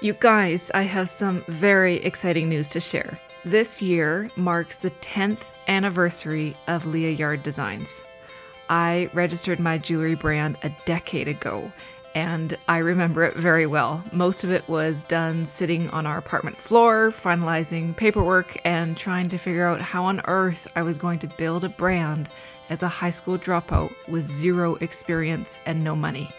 You guys, I have some very exciting news to share. This year marks the 10th anniversary of Leah Yard Designs. I registered my jewelry brand a decade ago, and I remember it very well. Most of it was done sitting on our apartment floor, finalizing paperwork, and trying to figure out how on earth I was going to build a brand as a high school dropout with zero experience and no money.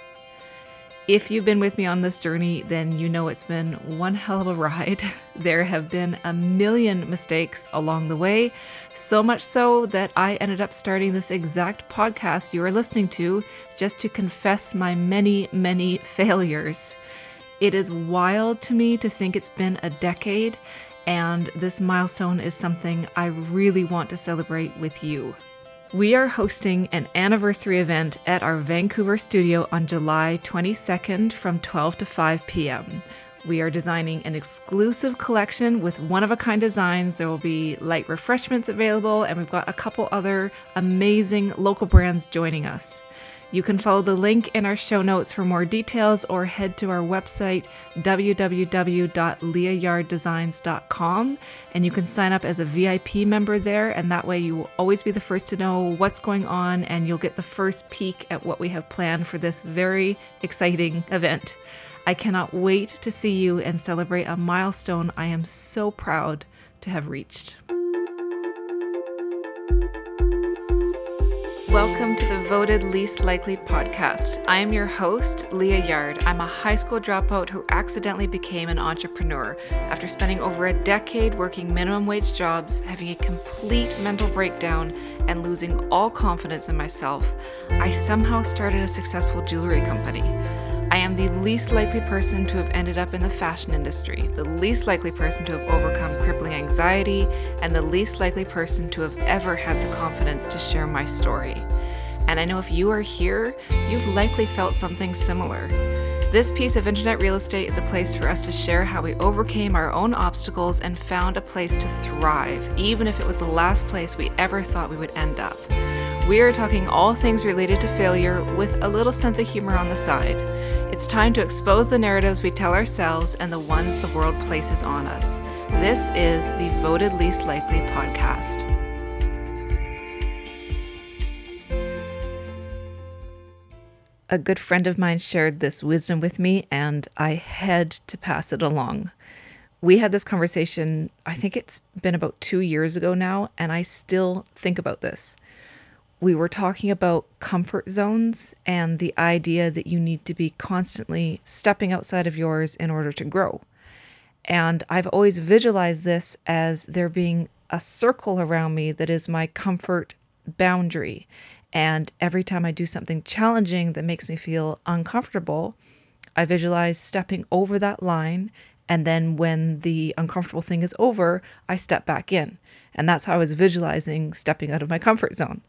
If you've been with me on this journey, then you know it's been one hell of a ride. There have been a million mistakes along the way, so much so that I ended up starting this exact podcast you are listening to just to confess my many, many failures. It is wild to me to think it's been a decade, and this milestone is something I really want to celebrate with you. We are hosting an anniversary event at our Vancouver studio on July 22nd from 12 to 5 p.m. We are designing an exclusive collection with one of a kind designs. There will be light refreshments available, and we've got a couple other amazing local brands joining us. You can follow the link in our show notes for more details or head to our website, www.leahyarddesigns.com, and you can sign up as a VIP member there. And that way, you will always be the first to know what's going on, and you'll get the first peek at what we have planned for this very exciting event. I cannot wait to see you and celebrate a milestone I am so proud to have reached. Welcome to the Voted Least Likely podcast. I am your host, Leah Yard. I'm a high school dropout who accidentally became an entrepreneur. After spending over a decade working minimum wage jobs, having a complete mental breakdown, and losing all confidence in myself, I somehow started a successful jewelry company. I am the least likely person to have ended up in the fashion industry, the least likely person to have overcome crippling anxiety, and the least likely person to have ever had the confidence to share my story. And I know if you are here, you've likely felt something similar. This piece of internet real estate is a place for us to share how we overcame our own obstacles and found a place to thrive, even if it was the last place we ever thought we would end up. We are talking all things related to failure with a little sense of humor on the side. It's time to expose the narratives we tell ourselves and the ones the world places on us. This is the Voted Least Likely podcast. A good friend of mine shared this wisdom with me, and I had to pass it along. We had this conversation, I think it's been about two years ago now, and I still think about this we were talking about comfort zones and the idea that you need to be constantly stepping outside of yours in order to grow. And I've always visualized this as there being a circle around me that is my comfort boundary. And every time I do something challenging that makes me feel uncomfortable, I visualize stepping over that line. And then when the uncomfortable thing is over, I step back in. And that's how I was visualizing stepping out of my comfort zone.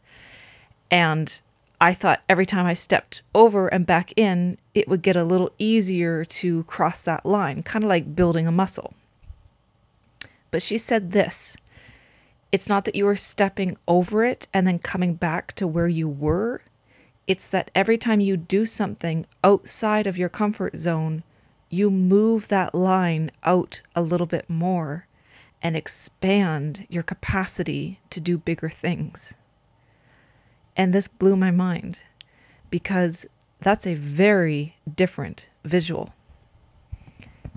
And I thought every time I stepped over and back in, it would get a little easier to cross that line, kind of like building a muscle. But she said this it's not that you are stepping over it and then coming back to where you were. It's that every time you do something outside of your comfort zone, you move that line out a little bit more and expand your capacity to do bigger things. And this blew my mind because that's a very different visual.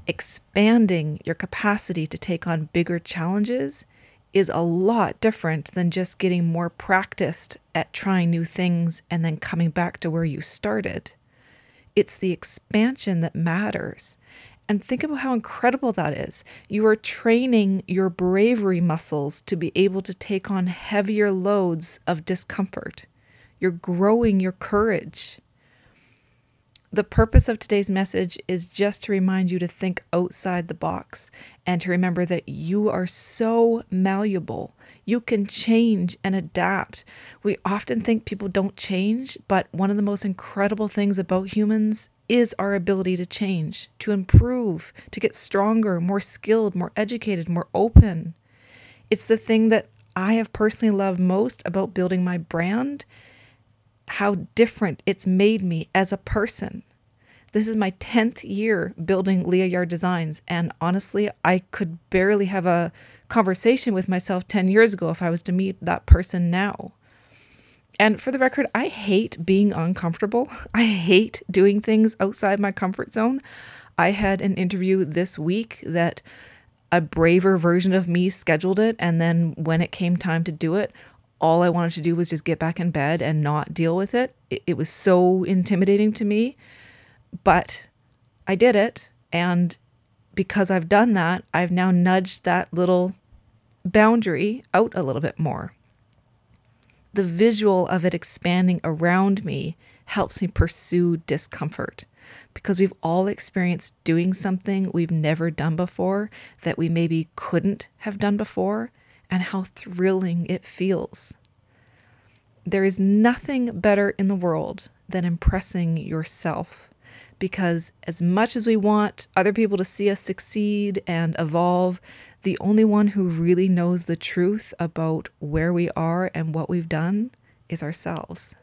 Expanding your capacity to take on bigger challenges is a lot different than just getting more practiced at trying new things and then coming back to where you started. It's the expansion that matters. And think about how incredible that is. You are training your bravery muscles to be able to take on heavier loads of discomfort. You're growing your courage. The purpose of today's message is just to remind you to think outside the box and to remember that you are so malleable. You can change and adapt. We often think people don't change, but one of the most incredible things about humans is our ability to change, to improve, to get stronger, more skilled, more educated, more open. It's the thing that I have personally loved most about building my brand how different it's made me as a person. This is my 10th year building Leah Yard Designs, and honestly, I could barely have a conversation with myself 10 years ago if I was to meet that person now. And for the record, I hate being uncomfortable. I hate doing things outside my comfort zone. I had an interview this week that a braver version of me scheduled it. And then when it came time to do it, all I wanted to do was just get back in bed and not deal with it. It, it was so intimidating to me. But I did it. And because I've done that, I've now nudged that little boundary out a little bit more. The visual of it expanding around me helps me pursue discomfort because we've all experienced doing something we've never done before that we maybe couldn't have done before, and how thrilling it feels. There is nothing better in the world than impressing yourself because, as much as we want other people to see us succeed and evolve, the only one who really knows the truth about where we are and what we've done is ourselves.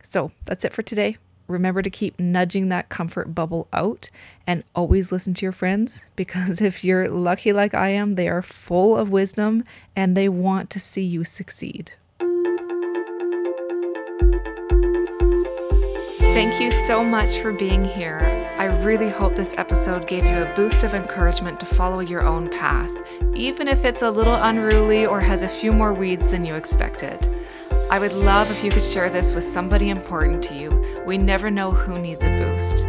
So that's it for today. Remember to keep nudging that comfort bubble out and always listen to your friends because if you're lucky like I am, they are full of wisdom and they want to see you succeed. Thank you so much for being here. I really hope this episode gave you a boost of encouragement to follow your own path, even if it's a little unruly or has a few more weeds than you expected. I would love if you could share this with somebody important to you. We never know who needs a boost.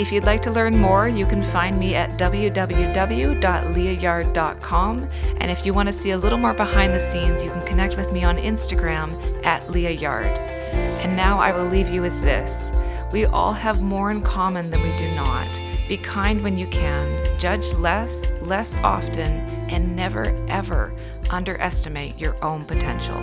If you'd like to learn more, you can find me at www.leahyard.com. And if you want to see a little more behind the scenes, you can connect with me on Instagram at Leah Yard. And now I will leave you with this. We all have more in common than we do not. Be kind when you can, judge less, less often, and never, ever underestimate your own potential.